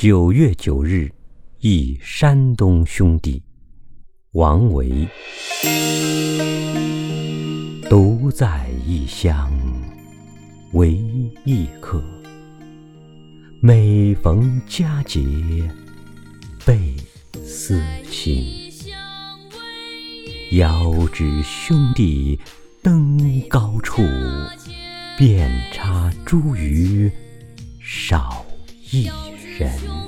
九月九日，忆山东兄弟王维。独在异乡为异客，每逢佳节倍思亲。遥知兄弟登高处，遍插茱萸少一人 terjadi.